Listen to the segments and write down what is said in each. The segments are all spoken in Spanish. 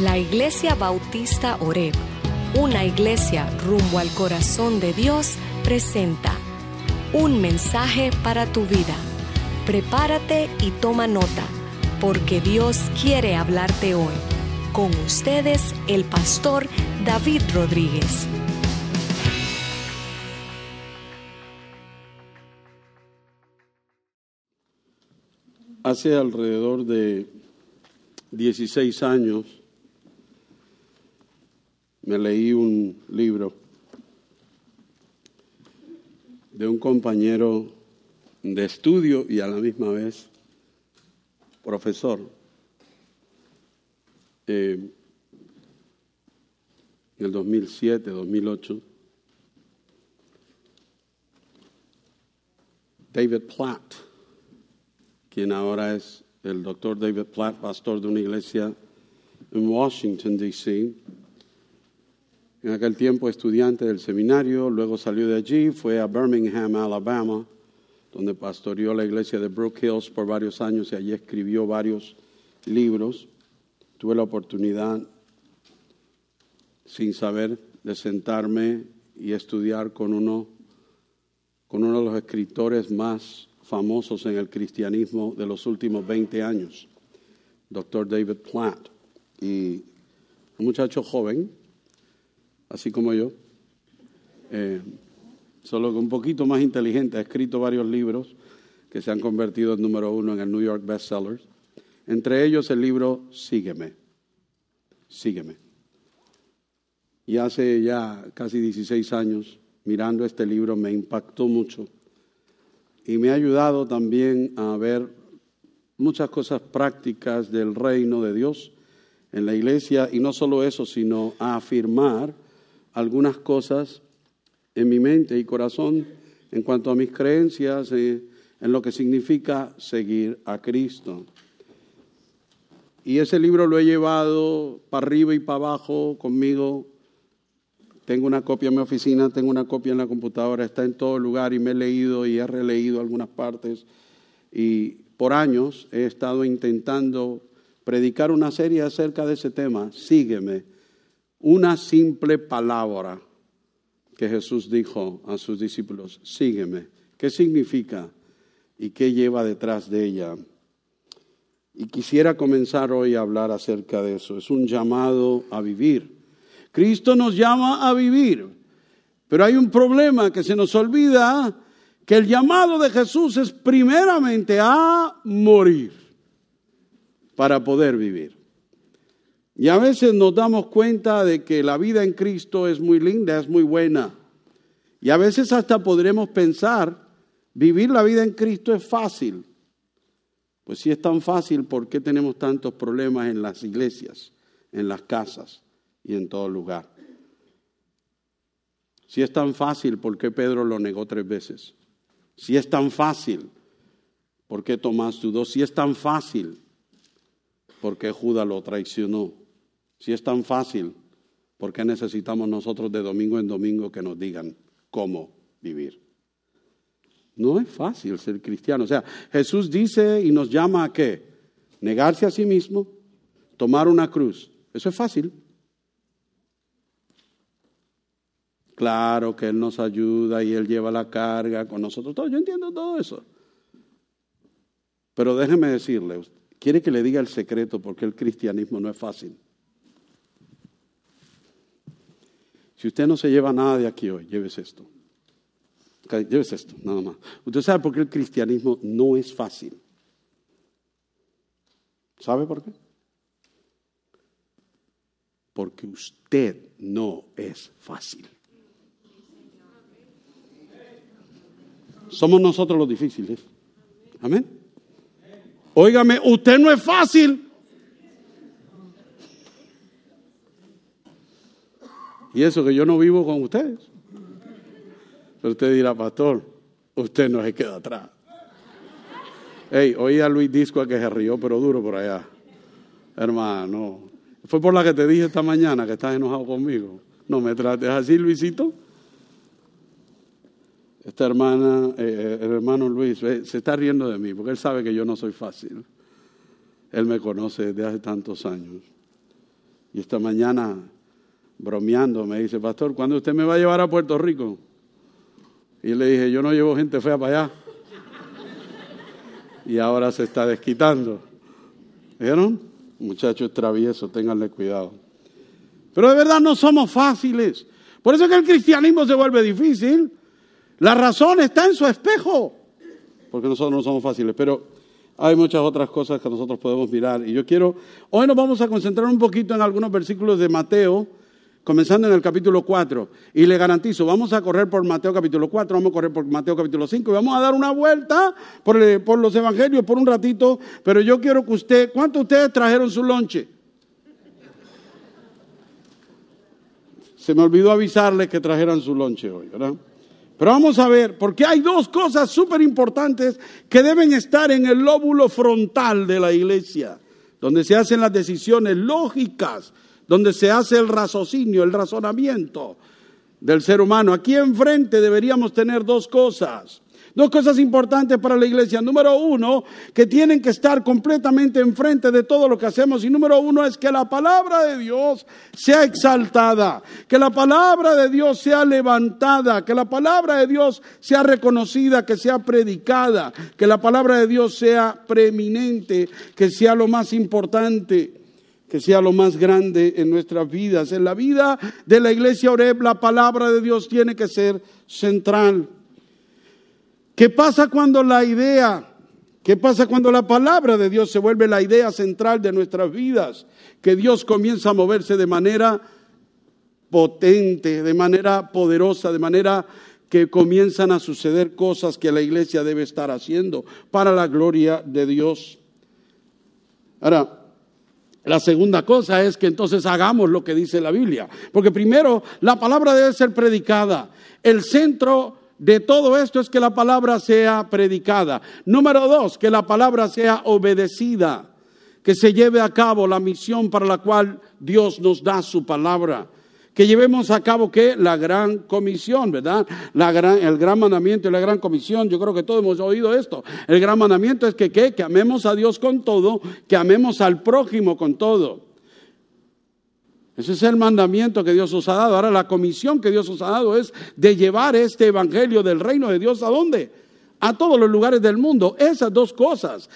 La Iglesia Bautista Oreb, una iglesia rumbo al corazón de Dios, presenta un mensaje para tu vida. Prepárate y toma nota, porque Dios quiere hablarte hoy. Con ustedes, el pastor David Rodríguez. Hace alrededor de 16 años me leí un libro de un compañero de estudio y a la misma vez profesor. Eh, en el 2007, 2008, David Platt, quien ahora es el doctor David Platt, pastor de una iglesia en Washington, D.C., en aquel tiempo estudiante del seminario, luego salió de allí, fue a Birmingham, Alabama, donde pastoreó la iglesia de Brook Hills por varios años y allí escribió varios libros. Tuve la oportunidad, sin saber, de sentarme y estudiar con uno, con uno de los escritores más famosos en el cristianismo de los últimos 20 años, Dr. David Platt. Y un muchacho joven, así como yo, eh, solo que un poquito más inteligente, ha escrito varios libros que se han convertido en número uno en el New York Bestsellers. Entre ellos el libro Sígueme, Sígueme. Y hace ya casi 16 años, mirando este libro, me impactó mucho y me ha ayudado también a ver muchas cosas prácticas del reino de Dios en la iglesia y no solo eso, sino a afirmar algunas cosas en mi mente y corazón en cuanto a mis creencias, eh, en lo que significa seguir a Cristo. Y ese libro lo he llevado para arriba y para abajo conmigo. Tengo una copia en mi oficina, tengo una copia en la computadora, está en todo lugar y me he leído y he releído algunas partes. Y por años he estado intentando predicar una serie acerca de ese tema. Sígueme, una simple palabra que Jesús dijo a sus discípulos, sígueme. ¿Qué significa y qué lleva detrás de ella? Y quisiera comenzar hoy a hablar acerca de eso. Es un llamado a vivir. Cristo nos llama a vivir, pero hay un problema que se nos olvida, que el llamado de Jesús es primeramente a morir para poder vivir. Y a veces nos damos cuenta de que la vida en Cristo es muy linda, es muy buena. Y a veces hasta podremos pensar, vivir la vida en Cristo es fácil. Pues si es tan fácil, ¿por qué tenemos tantos problemas en las iglesias, en las casas y en todo lugar? Si es tan fácil, ¿por qué Pedro lo negó tres veces? Si es tan fácil, ¿por qué Tomás dudó? Si es tan fácil, ¿por qué Judas lo traicionó? Si es tan fácil, ¿por qué necesitamos nosotros de domingo en domingo que nos digan cómo vivir? No es fácil ser cristiano. O sea, Jesús dice y nos llama a qué? Negarse a sí mismo, tomar una cruz. Eso es fácil. Claro que Él nos ayuda y Él lleva la carga con nosotros. Todo, yo entiendo todo eso. Pero déjeme decirle, quiere que le diga el secreto porque el cristianismo no es fácil. Si usted no se lleva nada de aquí hoy, llévese esto. llévese esto, nada más. Usted sabe por qué el cristianismo no es fácil. ¿Sabe por qué? Porque usted no es fácil. Somos nosotros los difíciles. Amén. Óigame, usted no es fácil. Y eso que yo no vivo con ustedes. Pero usted dirá, pastor, usted no se queda atrás. Hey, oí a Luis Disco que se rió, pero duro por allá. Hermano, fue por la que te dije esta mañana que estás enojado conmigo. No me trates así, Luisito. Esta hermana, eh, eh, el hermano Luis, se está riendo de mí porque él sabe que yo no soy fácil. Él me conoce desde hace tantos años. Y esta mañana, bromeando, me dice, pastor, ¿cuándo usted me va a llevar a Puerto Rico? Y le dije, yo no llevo gente fea para allá. Y ahora se está desquitando. ¿Vieron? Muchachos traviesos, ténganle cuidado. Pero de verdad no somos fáciles. Por eso es que el cristianismo se vuelve difícil. La razón está en su espejo. Porque nosotros no somos fáciles. Pero hay muchas otras cosas que nosotros podemos mirar. Y yo quiero, hoy nos vamos a concentrar un poquito en algunos versículos de Mateo, comenzando en el capítulo 4. Y le garantizo, vamos a correr por Mateo capítulo 4, vamos a correr por Mateo capítulo 5 y vamos a dar una vuelta por, los evangelios por un ratito. Pero yo quiero que usted, ¿cuántos de ustedes trajeron su lonche? Se me olvidó avisarles que trajeran su lonche hoy, ¿verdad? Pero vamos a ver, porque hay dos cosas súper importantes que deben estar en el lóbulo frontal de la iglesia, donde se hacen las decisiones lógicas, donde se hace el raciocinio, el razonamiento del ser humano. Aquí enfrente deberíamos tener dos cosas. Dos cosas importantes para la iglesia. Número uno, que tienen que estar completamente enfrente de todo lo que hacemos. Y número uno es que la palabra de Dios sea exaltada, que la palabra de Dios sea levantada, que la palabra de Dios sea reconocida, que sea predicada, que la palabra de Dios sea preeminente, que sea lo más importante que sea lo más grande en nuestras vidas. En la vida de la iglesia Oreb, la palabra de Dios tiene que ser central. ¿Qué pasa cuando la idea, qué pasa cuando la palabra de Dios se vuelve la idea central de nuestras vidas? Que Dios comienza a moverse de manera potente, de manera poderosa, de manera que comienzan a suceder cosas que la iglesia debe estar haciendo para la gloria de Dios. Ahora, la segunda cosa es que entonces hagamos lo que dice la Biblia, porque primero la palabra debe ser predicada. El centro de todo esto es que la palabra sea predicada. Número dos, que la palabra sea obedecida, que se lleve a cabo la misión para la cual Dios nos da su palabra. Que llevemos a cabo que la gran comisión, ¿verdad? La gran, el gran mandamiento y la gran comisión, yo creo que todos hemos oído esto. El gran mandamiento es que, que amemos a Dios con todo, que amemos al prójimo con todo. Ese es el mandamiento que Dios os ha dado. Ahora la comisión que Dios os ha dado es de llevar este evangelio del reino de Dios a dónde? A todos los lugares del mundo. Esas dos cosas.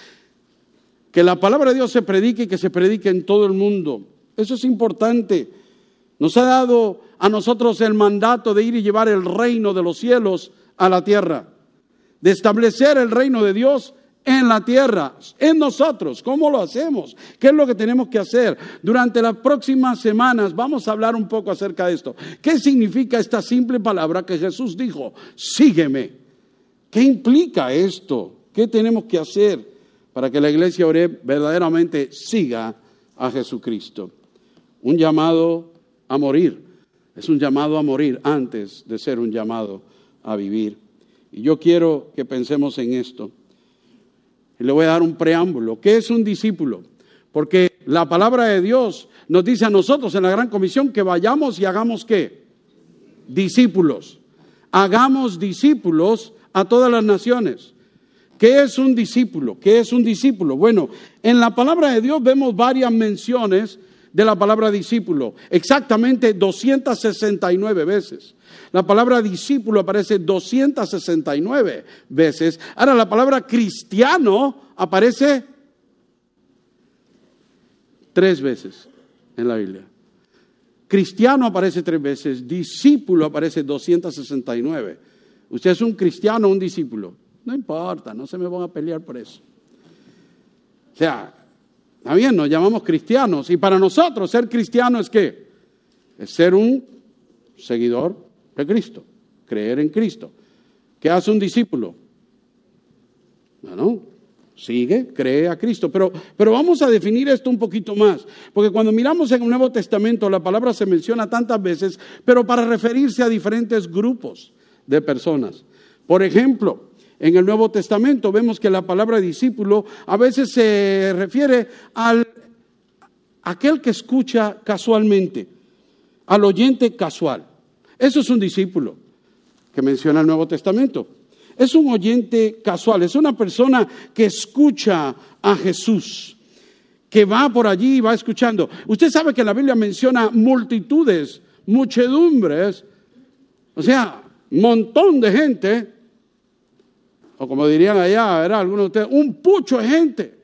Que la palabra de Dios se predique y que se predique en todo el mundo. Eso es importante. Nos ha dado a nosotros el mandato de ir y llevar el reino de los cielos a la tierra. De establecer el reino de Dios en la tierra, en nosotros. ¿Cómo lo hacemos? ¿Qué es lo que tenemos que hacer? Durante las próximas semanas vamos a hablar un poco acerca de esto. ¿Qué significa esta simple palabra que Jesús dijo? Sígueme. ¿Qué implica esto? ¿Qué tenemos que hacer para que la iglesia ore verdaderamente siga a Jesucristo? Un llamado a morir. Es un llamado a morir antes de ser un llamado a vivir. Y yo quiero que pensemos en esto. Le voy a dar un preámbulo. ¿Qué es un discípulo? Porque la palabra de Dios nos dice a nosotros en la gran comisión que vayamos y hagamos qué? Discípulos. Hagamos discípulos a todas las naciones. ¿Qué es un discípulo? ¿Qué es un discípulo? Bueno, en la palabra de Dios vemos varias menciones de la palabra discípulo, exactamente 269 veces. La palabra discípulo aparece 269 veces. Ahora la palabra cristiano aparece tres veces en la Biblia. Cristiano aparece tres veces, discípulo aparece 269. Usted es un cristiano o un discípulo. No importa, no se me van a pelear por eso. O sea, está bien, nos llamamos cristianos. Y para nosotros ser cristiano es qué? Es ser un seguidor de Cristo, creer en Cristo. ¿Qué hace un discípulo? Bueno, sigue, cree a Cristo. Pero, pero vamos a definir esto un poquito más, porque cuando miramos en el Nuevo Testamento la palabra se menciona tantas veces, pero para referirse a diferentes grupos de personas. Por ejemplo, en el Nuevo Testamento vemos que la palabra discípulo a veces se refiere al aquel que escucha casualmente, al oyente casual. Eso es un discípulo que menciona el Nuevo Testamento. Es un oyente casual, es una persona que escucha a Jesús, que va por allí y va escuchando. Usted sabe que la Biblia menciona multitudes, muchedumbres, o sea, montón de gente, o como dirían allá, ¿verdad? Algunos de ustedes, un pucho de gente,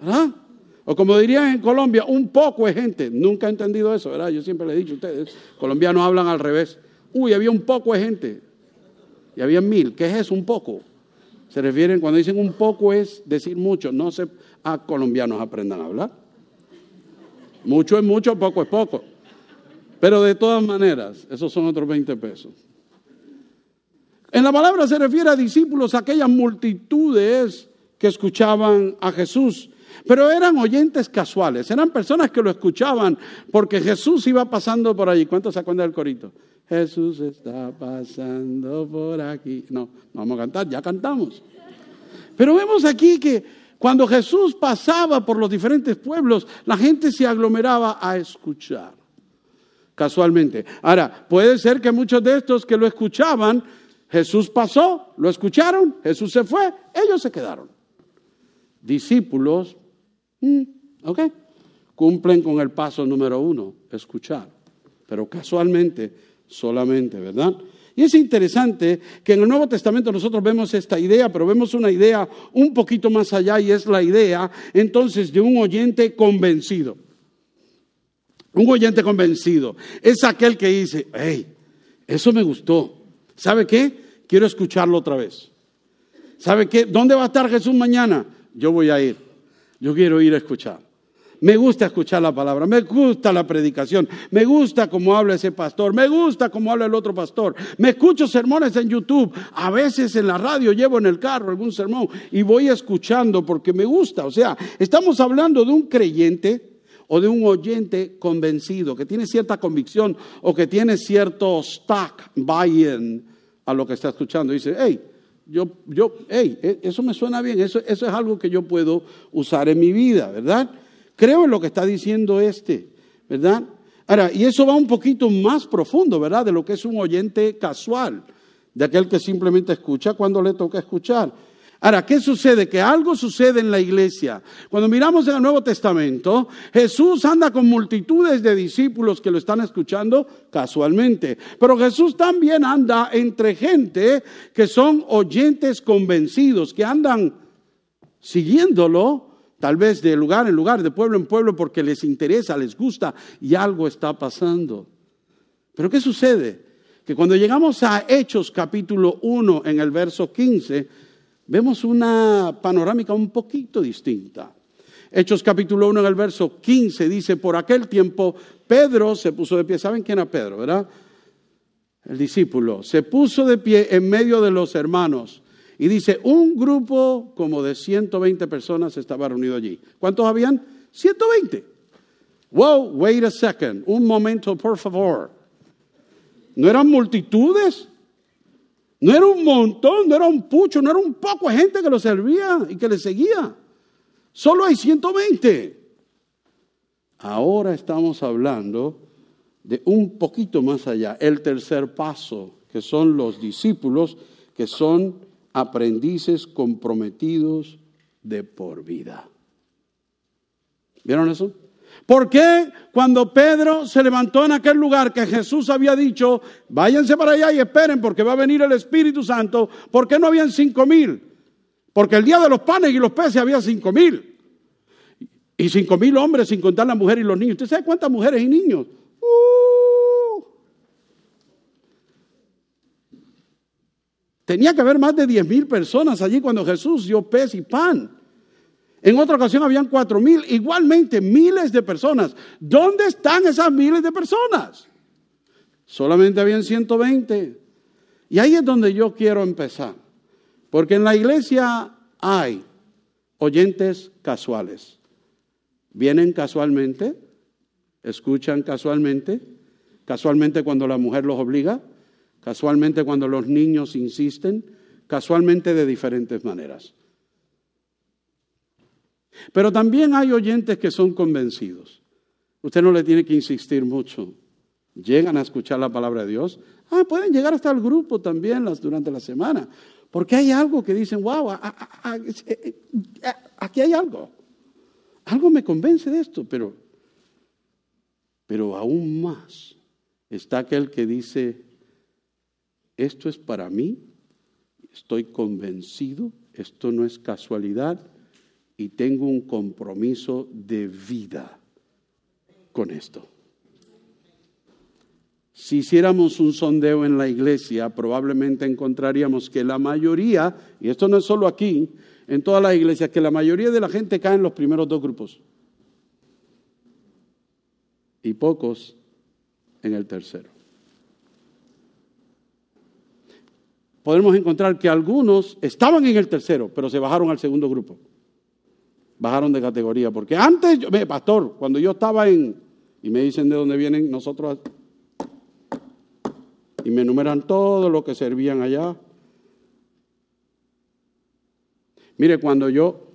¿verdad? O como dirían en Colombia, un poco de gente. Nunca he entendido eso, ¿verdad? Yo siempre le he dicho a ustedes, colombianos hablan al revés. Uy, había un poco de gente. Y había mil. ¿Qué es eso? Un poco. Se refieren, cuando dicen un poco es decir mucho. No se, a colombianos aprendan a hablar. Mucho es mucho, poco es poco. Pero de todas maneras, esos son otros 20 pesos. En la palabra se refiere a discípulos, aquellas multitudes que escuchaban a Jesús. Pero eran oyentes casuales, eran personas que lo escuchaban porque Jesús iba pasando por allí. ¿Cuántos se acuerdan del corito? Jesús está pasando por aquí. No, vamos a cantar, ya cantamos. Pero vemos aquí que cuando Jesús pasaba por los diferentes pueblos, la gente se aglomeraba a escuchar, casualmente. Ahora, puede ser que muchos de estos que lo escuchaban, Jesús pasó, lo escucharon, Jesús se fue, ellos se quedaron. Discípulos, mm, ok, cumplen con el paso número uno, escuchar. Pero casualmente, solamente, ¿verdad? Y es interesante que en el Nuevo Testamento nosotros vemos esta idea, pero vemos una idea un poquito más allá y es la idea entonces de un oyente convencido. Un oyente convencido es aquel que dice, hey, eso me gustó. ¿Sabe qué? Quiero escucharlo otra vez. ¿Sabe qué? ¿Dónde va a estar Jesús mañana? Yo voy a ir. Yo quiero ir a escuchar. Me gusta escuchar la palabra, me gusta la predicación, me gusta cómo habla ese pastor, me gusta cómo habla el otro pastor. Me escucho sermones en YouTube, a veces en la radio llevo en el carro algún sermón y voy escuchando porque me gusta. O sea, estamos hablando de un creyente o de un oyente convencido que tiene cierta convicción o que tiene cierto stock buy-in a lo que está escuchando. Dice, hey, yo, yo, hey, e, eso me suena bien, eso, eso es algo que yo puedo usar en mi vida, ¿verdad? Creo en lo que está diciendo este, ¿verdad? Ahora, y eso va un poquito más profundo, ¿verdad? De lo que es un oyente casual, de aquel que simplemente escucha cuando le toca escuchar. Ahora, ¿qué sucede? Que algo sucede en la iglesia. Cuando miramos en el Nuevo Testamento, Jesús anda con multitudes de discípulos que lo están escuchando casualmente. Pero Jesús también anda entre gente que son oyentes convencidos, que andan siguiéndolo tal vez de lugar en lugar, de pueblo en pueblo, porque les interesa, les gusta y algo está pasando. Pero ¿qué sucede? Que cuando llegamos a Hechos capítulo 1 en el verso 15, vemos una panorámica un poquito distinta. Hechos capítulo 1 en el verso 15 dice, por aquel tiempo Pedro se puso de pie. ¿Saben quién era Pedro, verdad? El discípulo. Se puso de pie en medio de los hermanos y dice, un grupo como de 120 personas estaba reunido allí. ¿Cuántos habían? 120. Wow, wait a second. Un momento, por favor. ¿No eran multitudes? No era un montón, no era un pucho, no era un poco de gente que lo servía y que le seguía. Solo hay 120. Ahora estamos hablando de un poquito más allá, el tercer paso, que son los discípulos, que son aprendices comprometidos de por vida. ¿Vieron eso? ¿Por qué cuando Pedro se levantó en aquel lugar que Jesús había dicho, váyanse para allá y esperen porque va a venir el Espíritu Santo, ¿por qué no habían cinco mil? Porque el día de los panes y los peces había cinco mil. Y cinco mil hombres sin contar la mujer y los niños. ¿Usted sabe cuántas mujeres y niños? Tenía que haber más de 10 mil personas allí cuando Jesús dio pez y pan. En otra ocasión habían cuatro mil, igualmente miles de personas. ¿Dónde están esas miles de personas? Solamente habían 120. Y ahí es donde yo quiero empezar. Porque en la iglesia hay oyentes casuales. Vienen casualmente, escuchan casualmente, casualmente cuando la mujer los obliga, casualmente cuando los niños insisten, casualmente de diferentes maneras. Pero también hay oyentes que son convencidos. Usted no le tiene que insistir mucho. Llegan a escuchar la palabra de Dios. Ah, pueden llegar hasta el grupo también durante la semana. Porque hay algo que dicen, wow, aquí hay algo. algo me convence de esto, pero, pero aún más está aquel que dice, esto es para mí, estoy convencido, esto no es casualidad y tengo un compromiso de vida con esto. Si hiciéramos un sondeo en la iglesia, probablemente encontraríamos que la mayoría, y esto no es solo aquí, en todas las iglesias, que la mayoría de la gente cae en los primeros dos grupos y pocos en el tercero. Podemos encontrar que algunos estaban en el tercero, pero se bajaron al segundo grupo. Bajaron de categoría, porque antes, yo, pastor, cuando yo estaba en, y me dicen de dónde vienen nosotros y me enumeran todo lo que servían allá. Mire, cuando yo,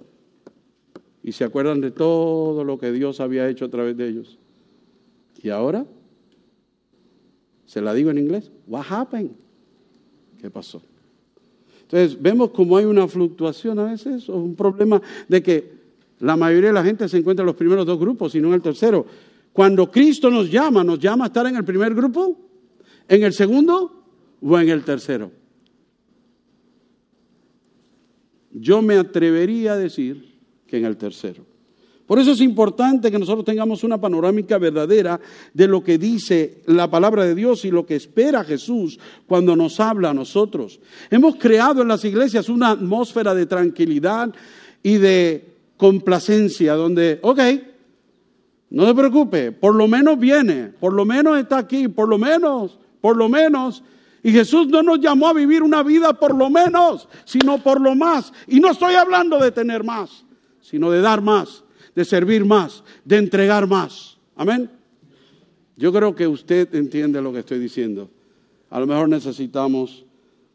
y se acuerdan de todo lo que Dios había hecho a través de ellos, y ahora, se la digo en inglés, what happened? ¿Qué pasó? Entonces, vemos como hay una fluctuación a veces, o un problema de que la mayoría de la gente se encuentra en los primeros dos grupos y no en el tercero. Cuando Cristo nos llama, ¿nos llama a estar en el primer grupo? ¿En el segundo o en el tercero? Yo me atrevería a decir que en el tercero. Por eso es importante que nosotros tengamos una panorámica verdadera de lo que dice la palabra de Dios y lo que espera Jesús cuando nos habla a nosotros. Hemos creado en las iglesias una atmósfera de tranquilidad y de complacencia donde, ok, no se preocupe, por lo menos viene, por lo menos está aquí, por lo menos por lo menos. Y Jesús no nos llamó a vivir una vida por lo menos, sino por lo más. Y no estoy hablando de tener más, sino de dar más, de servir más, de entregar más. Amén. Yo creo que usted entiende lo que estoy diciendo. A lo mejor necesitamos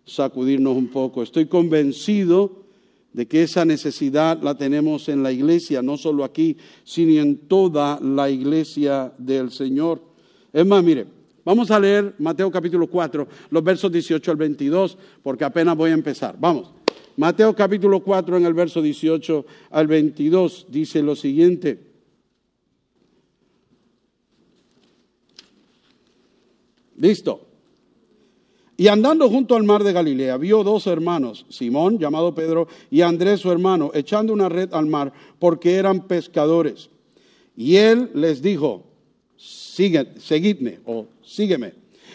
sacudirnos un poco. Estoy convencido de que esa necesidad la tenemos en la iglesia, no solo aquí, sino en toda la iglesia del Señor. Es más, mire, Vamos a leer Mateo capítulo 4, los versos 18 al 22, porque apenas voy a empezar. Vamos. Mateo capítulo 4 en el verso 18 al 22 dice lo siguiente. Listo. Y andando junto al mar de Galilea, vio dos hermanos, Simón, llamado Pedro, y Andrés, su hermano, echando una red al mar, porque eran pescadores. Y él les dijo, seguidme o sígueme,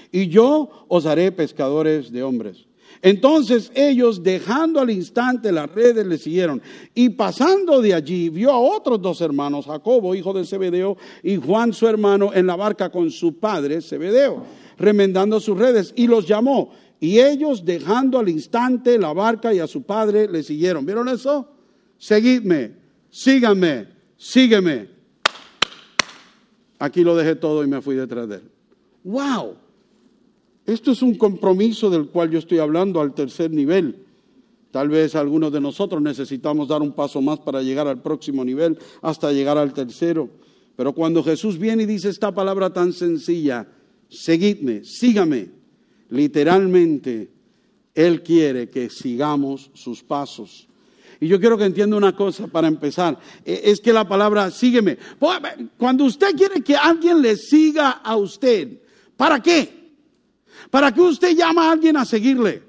y yo os haré pescadores de hombres. Entonces ellos, dejando al instante las redes, le siguieron. Y pasando de allí, vio a otros dos hermanos, Jacobo, hijo de Zebedeo, y Juan, su hermano, en la barca con su padre, Zebedeo, remendando sus redes, y los llamó. Y ellos, dejando al instante la barca y a su padre, le siguieron. ¿Vieron eso? Seguidme, síganme, sígueme. Aquí lo dejé todo y me fui detrás de él. ¡Wow! Esto es un compromiso del cual yo estoy hablando al tercer nivel. Tal vez algunos de nosotros necesitamos dar un paso más para llegar al próximo nivel, hasta llegar al tercero. Pero cuando Jesús viene y dice esta palabra tan sencilla, seguidme, sígame, literalmente, Él quiere que sigamos sus pasos. Y yo quiero que entienda una cosa para empezar. E, es que la palabra sígueme. Cuando usted quiere que alguien le siga a usted, ¿Para qué? ¿Para qué usted llama a alguien a seguirle?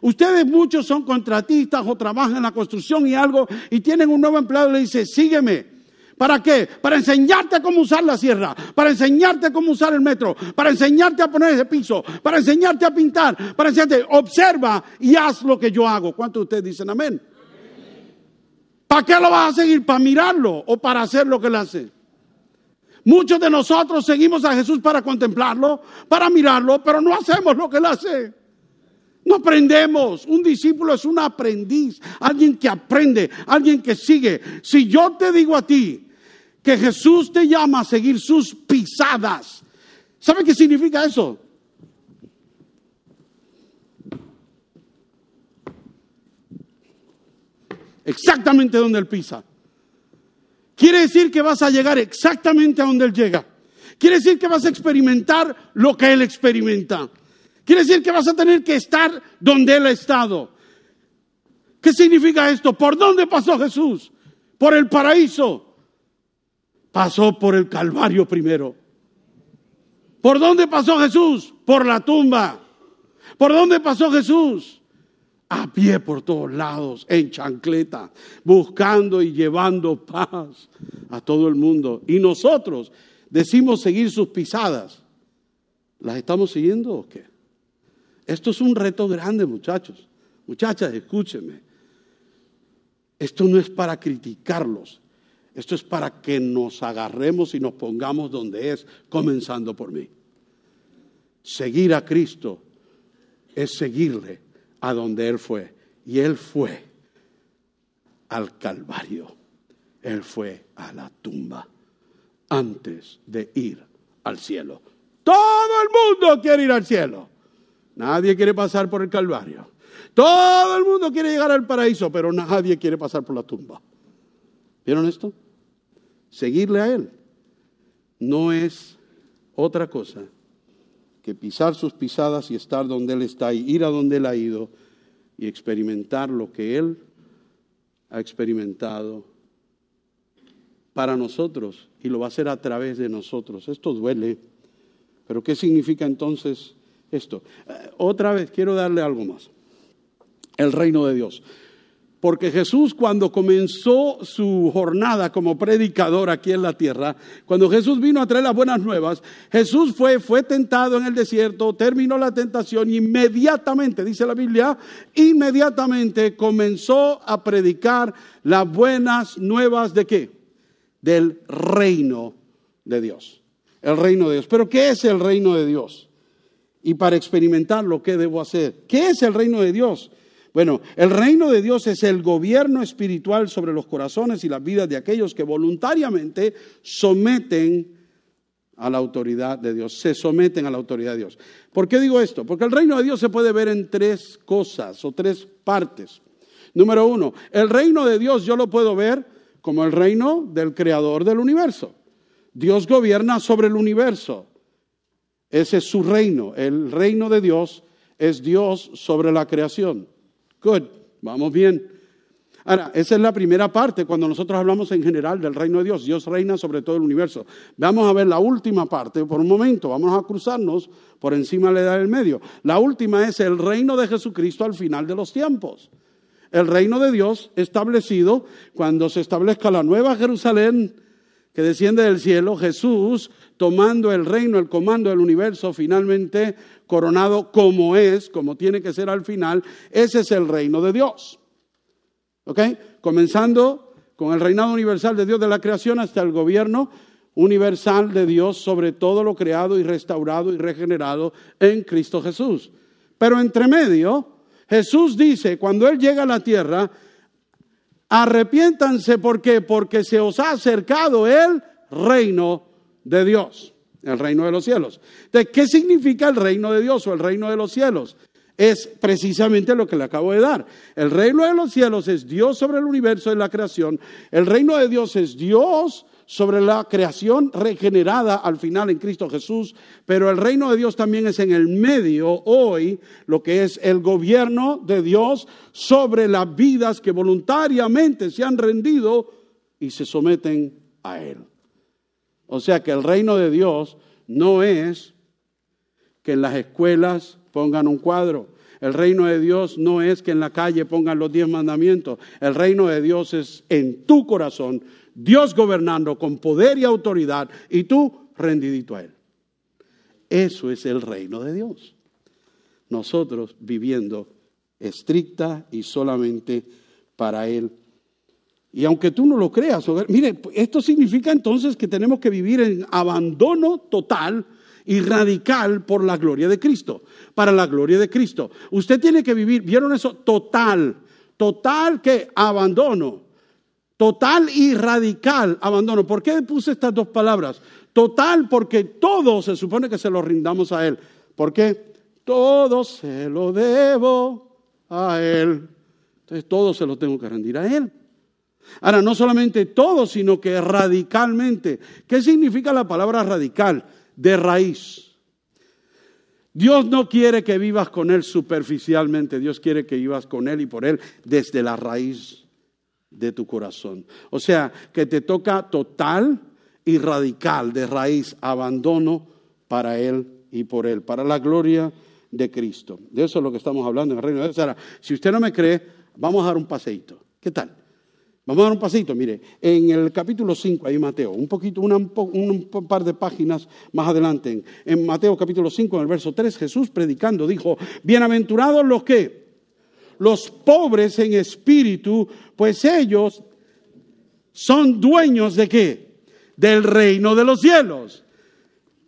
Ustedes muchos son contratistas o trabajan en la construcción y algo y tienen un nuevo empleado y le dice, sígueme. ¿Para qué? Para enseñarte cómo usar la sierra, para enseñarte cómo usar el metro, para enseñarte a poner ese piso, para enseñarte a pintar, para enseñarte, observa y haz lo que yo hago. ¿Cuántos de ustedes dicen amén? ¿Para qué lo vas a seguir? ¿Para mirarlo o para hacer lo que él hace? Muchos de nosotros seguimos a Jesús para contemplarlo, para mirarlo, pero no hacemos lo que él hace. No aprendemos. Un discípulo es un aprendiz, alguien que aprende, alguien que sigue. Si yo te digo a ti que Jesús te llama a seguir sus pisadas, ¿sabe qué significa eso? Exactamente donde él pisa. Quiere decir que vas a llegar exactamente a donde Él llega. Quiere decir que vas a experimentar lo que Él experimenta. Quiere decir que vas a tener que estar donde Él ha estado. ¿Qué significa esto? ¿Por dónde pasó Jesús? Por el paraíso. Pasó por el Calvario primero. ¿Por dónde pasó Jesús? Por la tumba. ¿Por dónde pasó Jesús? A pie por todos lados, en chancleta, buscando y llevando paz a todo el mundo. Y nosotros decimos seguir sus pisadas. ¿Las estamos siguiendo o qué? Esto es un reto grande, muchachos. Muchachas, escúchenme. Esto no es para criticarlos. Esto es para que nos agarremos y nos pongamos donde es, comenzando por mí. Seguir a Cristo es seguirle a donde Él fue. Y Él fue al Calvario. Él fue a la tumba antes de ir al cielo. Todo el mundo quiere ir al cielo. Nadie quiere pasar por el Calvario. Todo el mundo quiere llegar al paraíso, pero nadie quiere pasar por la tumba. ¿Vieron esto? Seguirle a Él no es otra cosa que pisar sus pisadas y estar donde Él está y ir a donde Él ha ido y experimentar lo que Él ha experimentado para nosotros y lo va a hacer a través de nosotros. Esto duele, pero ¿qué significa entonces esto? Eh, otra vez quiero darle algo más. El reino de Dios. Porque Jesús cuando comenzó su jornada como predicador aquí en la tierra, cuando Jesús vino a traer las buenas nuevas, Jesús fue, fue tentado en el desierto, terminó la tentación y inmediatamente, dice la Biblia, inmediatamente comenzó a predicar las buenas nuevas de qué? Del reino de Dios. El reino de Dios. Pero ¿qué es el reino de Dios? Y para experimentarlo, ¿qué debo hacer? ¿Qué es el reino de Dios? Bueno, el reino de Dios es el gobierno espiritual sobre los corazones y las vidas de aquellos que voluntariamente someten a la autoridad de Dios, se someten a la autoridad de Dios. ¿Por qué digo esto? Porque el reino de Dios se puede ver en tres cosas o tres partes. Número uno, el reino de Dios yo lo puedo ver como el reino del creador del universo. Dios gobierna sobre el universo. Ese es su reino. El reino de Dios es Dios sobre la creación. Good, vamos bien. Ahora, esa es la primera parte cuando nosotros hablamos en general del reino de Dios. Dios reina sobre todo el universo. Vamos a ver la última parte por un momento. Vamos a cruzarnos por encima de la edad del medio. La última es el reino de Jesucristo al final de los tiempos. El reino de Dios establecido cuando se establezca la nueva Jerusalén que desciende del cielo, Jesús tomando el reino, el comando del universo, finalmente coronado como es, como tiene que ser al final, ese es el reino de Dios. ¿Ok? Comenzando con el reinado universal de Dios de la creación hasta el gobierno universal de Dios sobre todo lo creado y restaurado y regenerado en Cristo Jesús. Pero entre medio, Jesús dice, cuando Él llega a la tierra, arrepiéntanse, ¿por qué? Porque se os ha acercado el reino de Dios el reino de los cielos. ¿De ¿qué significa el reino de Dios o el reino de los cielos? Es precisamente lo que le acabo de dar. El reino de los cielos es Dios sobre el universo y la creación. El reino de Dios es Dios sobre la creación regenerada al final en Cristo Jesús, pero el reino de Dios también es en el medio hoy lo que es el gobierno de Dios sobre las vidas que voluntariamente se han rendido y se someten a Él. O sea que el reino de Dios no es que en las escuelas pongan un cuadro. El reino de Dios no es que en la calle pongan los diez mandamientos. El reino de Dios es en tu corazón, Dios gobernando con poder y autoridad y tú rendidito a Él. Eso es el reino de Dios. Nosotros viviendo estricta y solamente para Él y aunque tú no lo creas, mire, esto significa entonces que tenemos que vivir en abandono total y radical por la gloria de Cristo, para la gloria de Cristo. Usted tiene que vivir, ¿vieron eso? Total, total que abandono, total y radical abandono. ¿Por qué puse estas dos palabras? Total porque todo se supone que se lo rindamos a Él. ¿Por qué? Todo se lo debo a Él. Entonces todo se lo tengo que rendir a Él. Ahora, no solamente todo, sino que radicalmente. ¿Qué significa la palabra radical? De raíz. Dios no quiere que vivas con Él superficialmente, Dios quiere que vivas con Él y por Él desde la raíz de tu corazón. O sea, que te toca total y radical de raíz, abandono para Él y por Él, para la gloria de Cristo. De eso es lo que estamos hablando en el reino de. Ahora, si usted no me cree, vamos a dar un paseíto. ¿Qué tal? Vamos a dar un paseíto. Mire, en el capítulo 5, ahí Mateo, un poquito, un par de páginas más adelante, en, Mateo capítulo 5, en el verso 3, Jesús predicando dijo, bienaventurados los que, los pobres en espíritu, pues ellos son dueños de qué? Del reino de los cielos.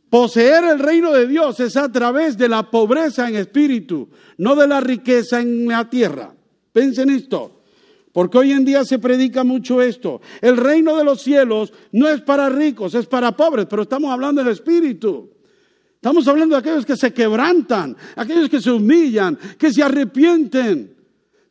Poseer el reino de Dios es a través de la pobreza en espíritu, no de la riqueza en la tierra. Piensen esto, porque hoy en día se predica mucho esto. El reino de los cielos no es para ricos, es para pobres, pero estamos hablando del espíritu. Estamos hablando de aquellos que se quebrantan, aquellos que se humillan, que se arrepienten.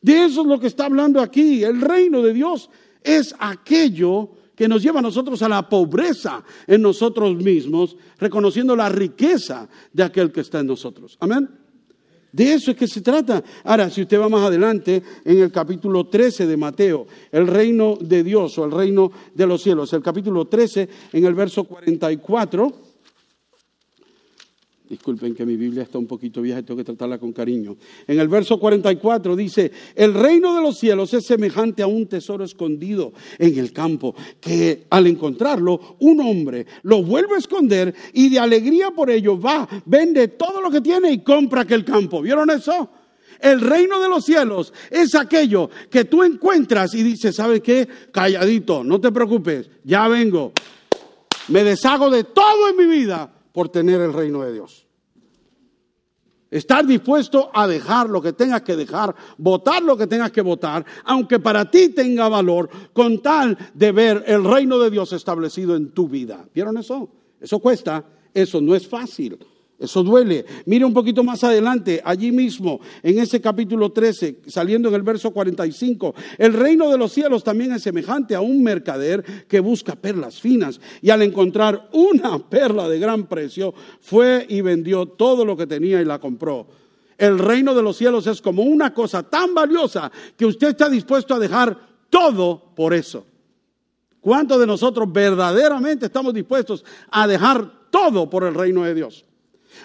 De eso es lo que está hablando aquí. El reino de Dios es aquello que nos lleva a nosotros a la pobreza en nosotros mismos, reconociendo la riqueza de aquel que está en nosotros. Amén. De eso es que se trata. Ahora, si usted va más adelante, en el capítulo 13 de Mateo, el reino de Dios o el reino de los cielos, el capítulo 13, en el verso 44, Disculpen que mi Biblia está un poquito vieja y tengo que tratarla con cariño. En el verso 44 dice, el reino de los cielos es semejante a un tesoro escondido en el campo, que al encontrarlo un hombre lo vuelve a esconder y de alegría por ello va, vende todo lo que tiene y compra aquel campo. ¿Vieron eso? El reino de los cielos es aquello que tú encuentras y dices, ¿sabes qué? Calladito, no te preocupes, ya vengo. Me deshago de todo en mi vida por tener el reino de Dios. Estar dispuesto a dejar lo que tengas que dejar, votar lo que tengas que votar, aunque para ti tenga valor, con tal de ver el reino de Dios establecido en tu vida. ¿Vieron eso? Eso cuesta, eso no es fácil. Eso duele. Mire un poquito más adelante, allí mismo, en ese capítulo 13, saliendo en el verso 45, el reino de los cielos también es semejante a un mercader que busca perlas finas y al encontrar una perla de gran precio, fue y vendió todo lo que tenía y la compró. El reino de los cielos es como una cosa tan valiosa que usted está dispuesto a dejar todo por eso. ¿Cuántos de nosotros verdaderamente estamos dispuestos a dejar todo por el reino de Dios?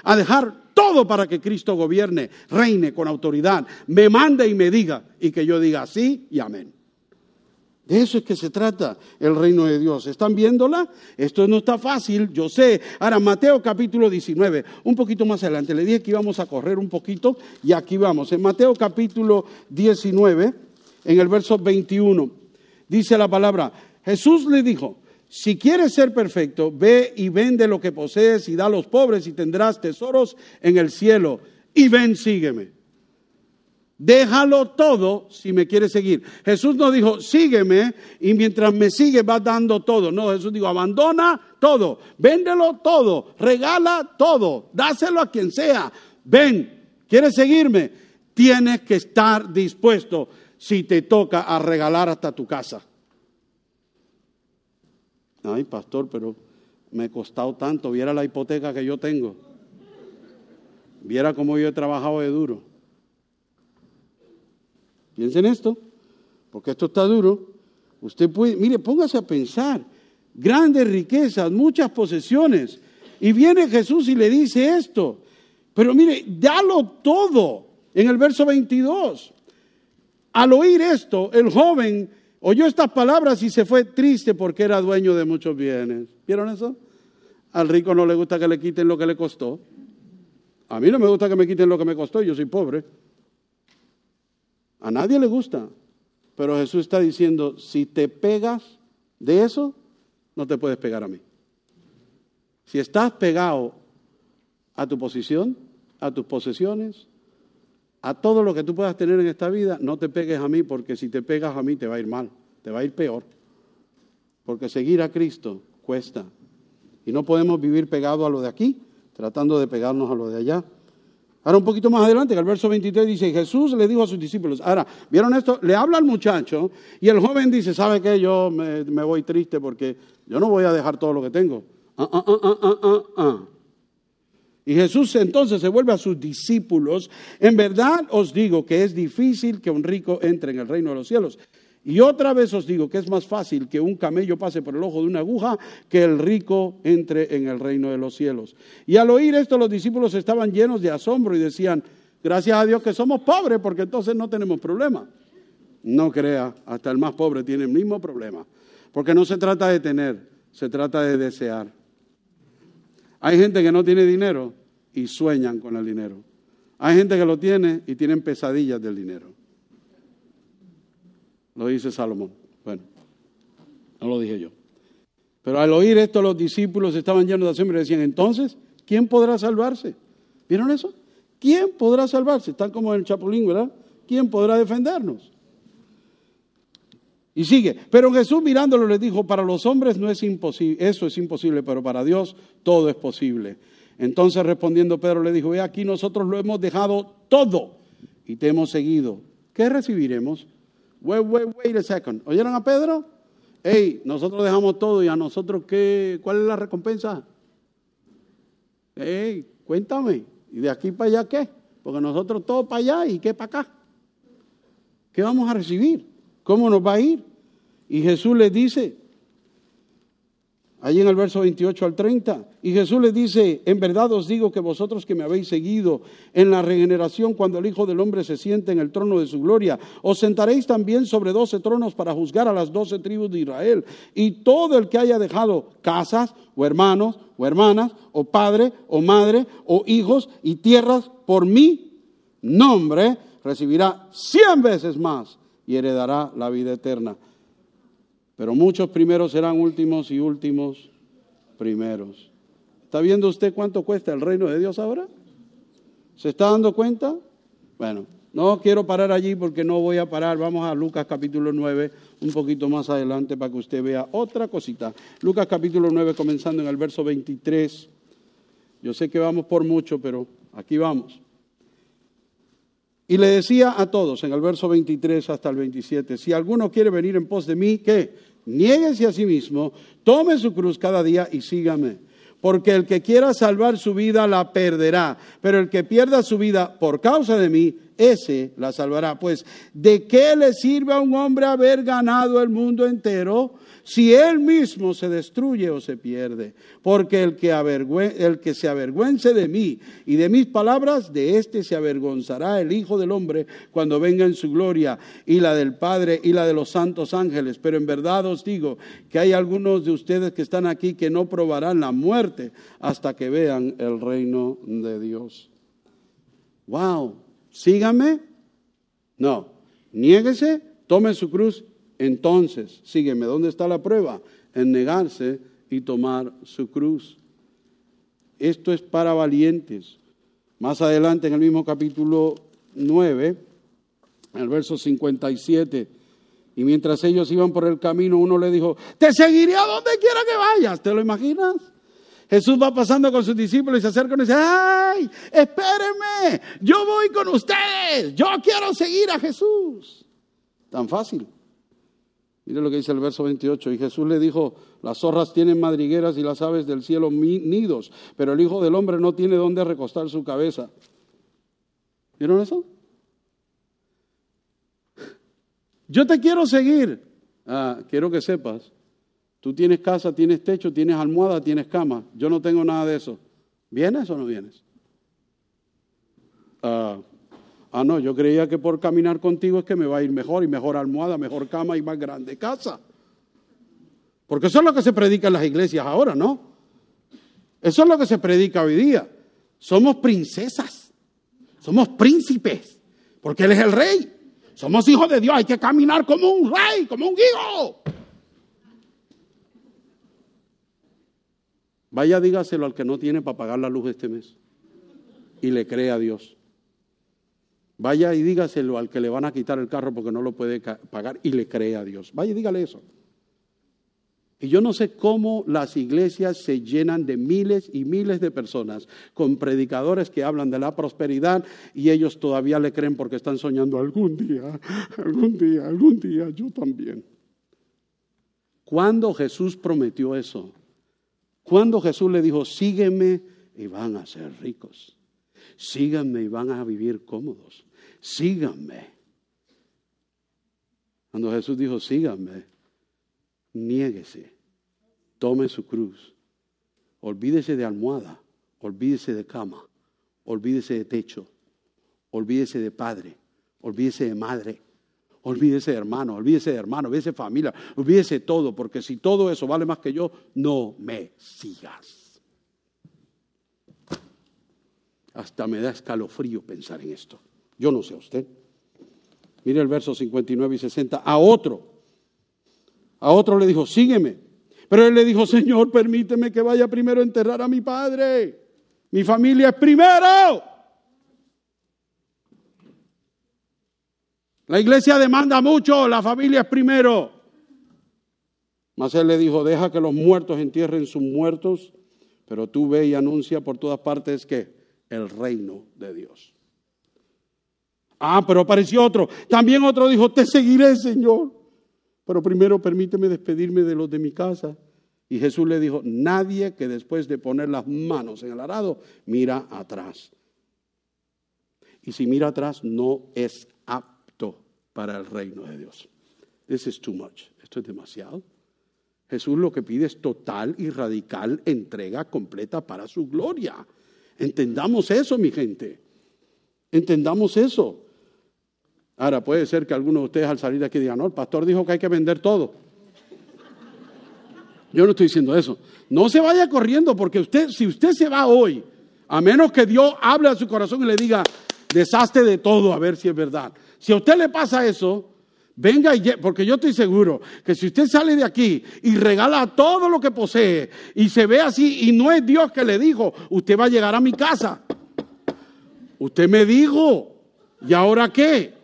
A dejar todo para que Cristo gobierne, reine con autoridad, me mande y me diga, y que yo diga sí y amén. De eso es que se trata el reino de Dios. ¿Están viéndola? Esto no está fácil, yo sé. Ahora, Mateo capítulo 19, un poquito más adelante. Le dije que íbamos a correr un poquito y aquí vamos. En Mateo capítulo 19, en el verso 21, dice la palabra, Jesús le dijo, si quieres ser perfecto, ve y vende lo que posees y da a los pobres y tendrás tesoros en el cielo. Y ven, sígueme. Déjalo todo si me quieres seguir. Jesús no dijo, sígueme y mientras me sigue va dando todo. No, Jesús dijo, abandona todo, véndelo todo, regala todo, dáselo a quien sea. Ven, ¿quieres seguirme? Tienes que estar dispuesto si te toca a regalar hasta tu casa. Ay, pastor, pero me ha costado tanto. Viera la hipoteca que yo tengo. Viera cómo yo he trabajado de duro. Piensen esto, porque esto está duro. Usted puede, mire, póngase a pensar. Grandes riquezas, muchas posesiones. Y viene Jesús y le dice esto. Pero mire, dalo todo. En el verso 22. Al oír esto, el joven oyó estas palabras y se fue triste porque era dueño de muchos bienes. ¿Vieron eso? Al rico no le gusta que le quiten lo que le costó. A mí no me gusta que me quiten lo que me costó, yo soy pobre. A nadie le gusta. Pero Jesús está diciendo, si te pegas de eso, no te puedes pegar a mí. Si estás pegado a tu posición, a tus posesiones, a todo lo que tú puedas tener en esta vida, no te pegues a mí, porque si te pegas a mí te va a ir mal, te va a ir peor. Porque seguir a Cristo cuesta. Y no podemos vivir pegados a lo de aquí, tratando de pegarnos a lo de allá. Ahora un poquito más adelante, que el verso 23 dice, Jesús le dijo a sus discípulos, ahora, ¿vieron esto? Le habla al muchacho y el joven dice, ¿sabe qué? Yo me, voy triste porque yo no voy a dejar todo lo que tengo. Ah, ah, ah. Y Jesús entonces se vuelve a sus discípulos. En verdad os digo que es difícil que un rico entre en el reino de los cielos. Y otra vez os digo que es más fácil que un camello pase por el ojo de una aguja que el rico entre en el reino de los cielos. Y al oír esto los discípulos estaban llenos de asombro y decían, gracias a Dios que somos pobres porque entonces no tenemos problema. No crea, hasta el más pobre tiene el mismo problema. Porque no se trata de tener, se trata de desear. Hay gente que no tiene dinero y sueñan con el dinero. Hay gente que lo tiene y tienen pesadillas del dinero. Lo dice Salomón. Bueno, no lo dije yo. Pero al oír esto los discípulos estaban llenos de asombro y decían, entonces, ¿quién podrá salvarse? ¿Vieron eso? ¿Quién podrá salvarse? Están como en el Chapulín, ¿verdad? ¿Quién podrá defendernos? Y sigue, pero Jesús mirándolo les dijo, para los hombres no es imposible, eso es imposible, pero para Dios todo es posible. Entonces respondiendo Pedro le dijo, ve aquí nosotros lo hemos dejado todo y te hemos seguido. ¿Qué recibiremos? Wait, wait, wait a second. ¿Oyeron a Pedro? Hey, nosotros dejamos todo y a nosotros qué, ¿cuál es la recompensa? Hey, cuéntame. ¿Y de aquí para allá qué? Porque nosotros todo para allá y qué para acá. ¿Qué vamos a recibir? ¿Cómo nos va a ir? Y Jesús les dice, Allí en el verso 28 al 30. Y Jesús les dice, en verdad os digo que vosotros que me habéis seguido en la regeneración, cuando el Hijo del Hombre se siente en el trono de su gloria, os sentaréis también sobre doce tronos para juzgar a las doce tribus de Israel. Y todo el que haya dejado casas, o hermanos, o hermanas, o padre, o madre, o hijos y tierras por mi nombre, recibirá cien veces más y heredará la vida eterna. Pero muchos primeros serán últimos y últimos primeros. ¿Está viendo usted cuánto cuesta el reino de Dios ahora? ¿Se está dando cuenta? Bueno, no quiero parar allí porque no voy a parar. Vamos a Lucas capítulo 9, un poquito más adelante para que usted vea otra cosita. Lucas capítulo 9, comenzando en el verso 23. Yo sé que vamos por mucho, pero aquí vamos. Y le decía a todos en el verso 23 hasta el 27, si alguno quiere venir en pos de mí, ¿qué? Niéguese a sí mismo, tome su cruz cada día y sígame. Porque el que quiera salvar su vida la perderá, pero el que pierda su vida por causa de mí, ese la salvará. Pues, ¿de qué le sirve a un hombre haber ganado el mundo entero si él mismo se destruye o se pierde. Porque el que, se avergüence de mí y de mis palabras, de éste se avergonzará el Hijo del Hombre cuando venga en su gloria y la del Padre y la de los santos ángeles. Pero en verdad os digo que hay algunos de ustedes que están aquí que no probarán la muerte hasta que vean el reino de Dios. Wow, sígame. No, niéguese, tome su cruz entonces, sígueme, ¿dónde está la prueba? En negarse y tomar su cruz. Esto es para valientes. Más adelante en el mismo capítulo 9, en el verso 57, y mientras ellos iban por el camino, uno le dijo, te seguiré a donde quiera que vayas. ¿Te lo imaginas? Jesús va pasando con sus discípulos y se acerca y dice, ay, espérenme, yo voy con ustedes, yo quiero seguir a Jesús. Tan fácil. Mire lo que dice el verso 28. Y Jesús le dijo, las zorras tienen madrigueras y las aves del cielo nidos, pero el Hijo del Hombre no tiene dónde recostar su cabeza. ¿Vieron eso? Yo te quiero seguir. Ah, quiero que sepas, tú tienes casa, tienes techo, tienes almohada, tienes cama. Yo no tengo nada de eso. ¿Vienes o no vienes? Ah, Ah, no, yo creía que por caminar contigo es que me va a ir mejor y mejor almohada, mejor cama y más grande casa. Porque eso es lo que se predica en las iglesias ahora, ¿no? Eso es lo que se predica hoy día. Somos princesas, somos príncipes, porque Él es el rey. Somos hijos de Dios, hay que caminar como un rey, como un hijo. Vaya, dígaselo al que no tiene para pagar la luz este mes y le cree a Dios. Vaya y dígaselo al que le van a quitar el carro porque no lo puede pagar y le cree a Dios. Vaya y dígale eso. Y yo no sé cómo las iglesias se llenan de miles y miles de personas con predicadores que hablan de la prosperidad y ellos todavía le creen porque están soñando algún día, algún día, algún día, yo también. ¿Cuándo Jesús prometió eso? ¿Cuándo Jesús le dijo, sígueme y van a ser ricos? Síganme y van a vivir cómodos síganme. Cuando Jesús dijo, síganme, niéguese, tome su cruz, olvídese de almohada, olvídese de cama, olvídese de techo, olvídese de padre, olvídese de madre, olvídese de hermano, olvídese de hermano, olvídese de familia, olvídese de todo, porque si todo eso vale más que yo, no me sigas. Hasta me da escalofrío pensar en esto. Yo no sé a usted. Mire el verso 59 y 60. A otro, a otro le dijo, sígueme. Pero él le dijo, Señor, permíteme que vaya primero a enterrar a mi padre. Mi familia es primero. La iglesia demanda mucho, la familia es primero. Mas él le dijo, deja que los muertos entierren sus muertos, pero tú ve y anuncia por todas partes que el reino de Dios. Ah, pero apareció otro. También otro dijo, te seguiré, Señor. Pero primero permíteme despedirme de los de mi casa. Y Jesús le dijo, nadie que después de poner las manos en el arado mira atrás. Y si mira atrás no es apto para el reino de Dios. This is too much. Esto es demasiado. Jesús lo que pide es total y radical entrega completa para su gloria. Entendamos eso, mi gente. Entendamos eso. Ahora, puede ser que algunos de ustedes al salir de aquí digan, no, el pastor dijo que hay que vender todo. Yo no estoy diciendo eso. No se vaya corriendo porque usted, si usted se va hoy, a menos que Dios hable a su corazón y le diga, deshazte de todo a ver si es verdad. Si a usted le pasa eso, venga y porque yo estoy seguro que si usted sale de aquí y regala todo lo que posee y se ve así y no es Dios que le dijo, usted va a llegar a mi casa. Usted me dijo, ¿y ahora qué?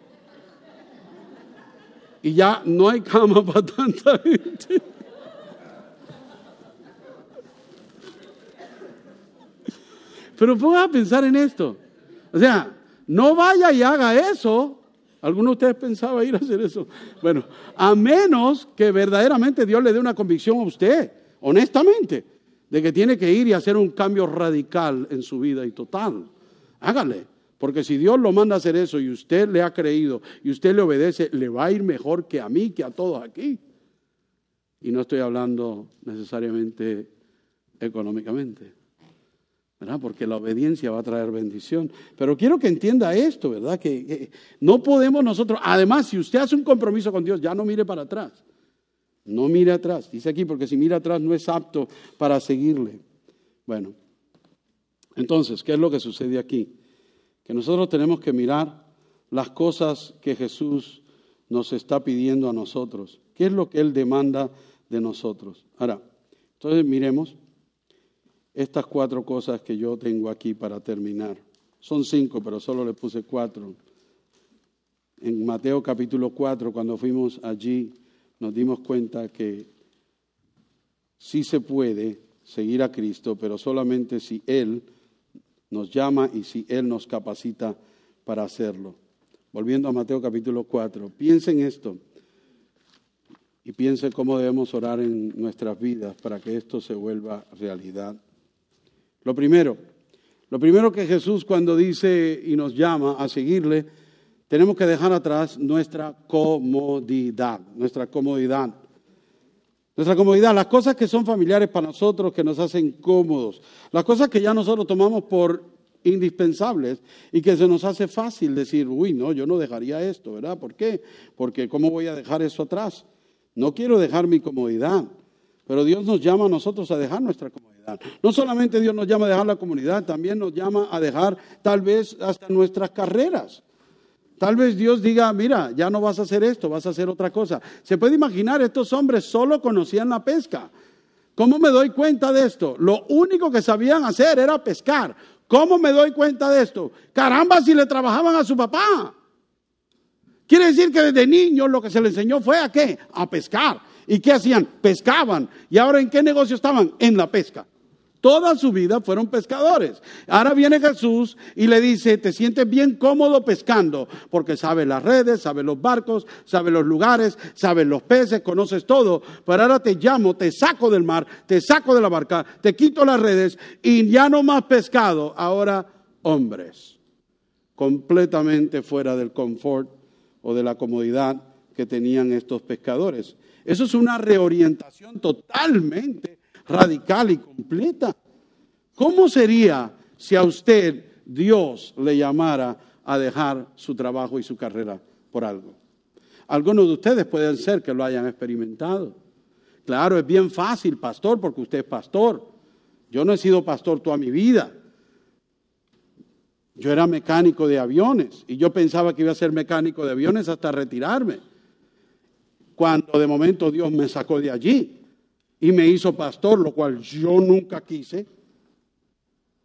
Y ya no hay cama para tanta gente. Pero ponga a pensar en esto. O sea, no vaya y haga eso. ¿Alguno de ustedes pensaba ir a hacer eso? Bueno, a menos que verdaderamente Dios le dé una convicción a usted, honestamente, de que tiene que ir y hacer un cambio radical en su vida y total. Hágale. Porque si Dios lo manda a hacer eso y usted le ha creído y usted le obedece, le va a ir mejor que a mí, que a todos aquí. Y no estoy hablando necesariamente económicamente, ¿verdad? Porque la obediencia va a traer bendición. Pero quiero que entienda esto, ¿verdad? Que, que no podemos nosotros, además, si usted hace un compromiso con Dios, ya no mire para atrás. No mire atrás. Dice aquí, porque si mira atrás no es apto para seguirle. Bueno, entonces, ¿qué es lo que sucede aquí? Que nosotros tenemos que mirar las cosas que Jesús nos está pidiendo a nosotros. ¿Qué es lo que Él demanda de nosotros? Ahora, entonces miremos estas cuatro cosas que yo tengo aquí para terminar. Son cinco, pero solo le puse cuatro. En Mateo capítulo 4, cuando fuimos allí, nos dimos cuenta que sí se puede seguir a Cristo, pero solamente si Él nos llama y si Él nos capacita para hacerlo. Volviendo a Mateo capítulo 4, piensen esto y piensen cómo debemos orar en nuestras vidas para que esto se vuelva realidad. Lo primero, lo primero que Jesús cuando dice y nos llama a seguirle, tenemos que dejar atrás nuestra comodidad, nuestra comodidad. Nuestra comodidad, las cosas que son familiares para nosotros, que nos hacen cómodos, las cosas que ya nosotros tomamos por indispensables y que se nos hace fácil decir, uy, no, yo no dejaría esto, ¿verdad? ¿Por qué? Porque ¿cómo voy a dejar eso atrás? No quiero dejar mi comodidad, pero Dios nos llama a nosotros a dejar nuestra comodidad. No solamente Dios nos llama a dejar la comunidad, también nos llama a dejar tal vez hasta nuestras carreras. Tal vez Dios diga, mira, ya no vas a hacer esto, vas a hacer otra cosa. Se puede imaginar, estos hombres solo conocían la pesca. ¿Cómo me doy cuenta de esto? Lo único que sabían hacer era pescar. ¿Cómo me doy cuenta de esto? Caramba, si le trabajaban a su papá. Quiere decir que desde niños lo que se le enseñó fue a qué? A pescar. ¿Y qué hacían? Pescaban. ¿Y ahora en qué negocio estaban? En la pesca. Toda su vida fueron pescadores. Ahora viene Jesús y le dice, te sientes bien cómodo pescando, porque sabes las redes, sabes los barcos, sabes los lugares, sabes los peces, conoces todo. Pero ahora te llamo, te saco del mar, te saco de la barca, te quito las redes y ya no más pescado, ahora hombres. Completamente fuera del confort o de la comodidad que tenían estos pescadores. Eso es una reorientación totalmente radical y completa. ¿Cómo sería si a usted Dios le llamara a dejar su trabajo y su carrera por algo? Algunos de ustedes pueden ser que lo hayan experimentado. Claro, es bien fácil, pastor, porque usted es pastor. Yo no he sido pastor toda mi vida. Yo era mecánico de aviones y yo pensaba que iba a ser mecánico de aviones hasta retirarme. Cuando de momento Dios me sacó de allí y me hizo pastor, lo cual yo nunca quise.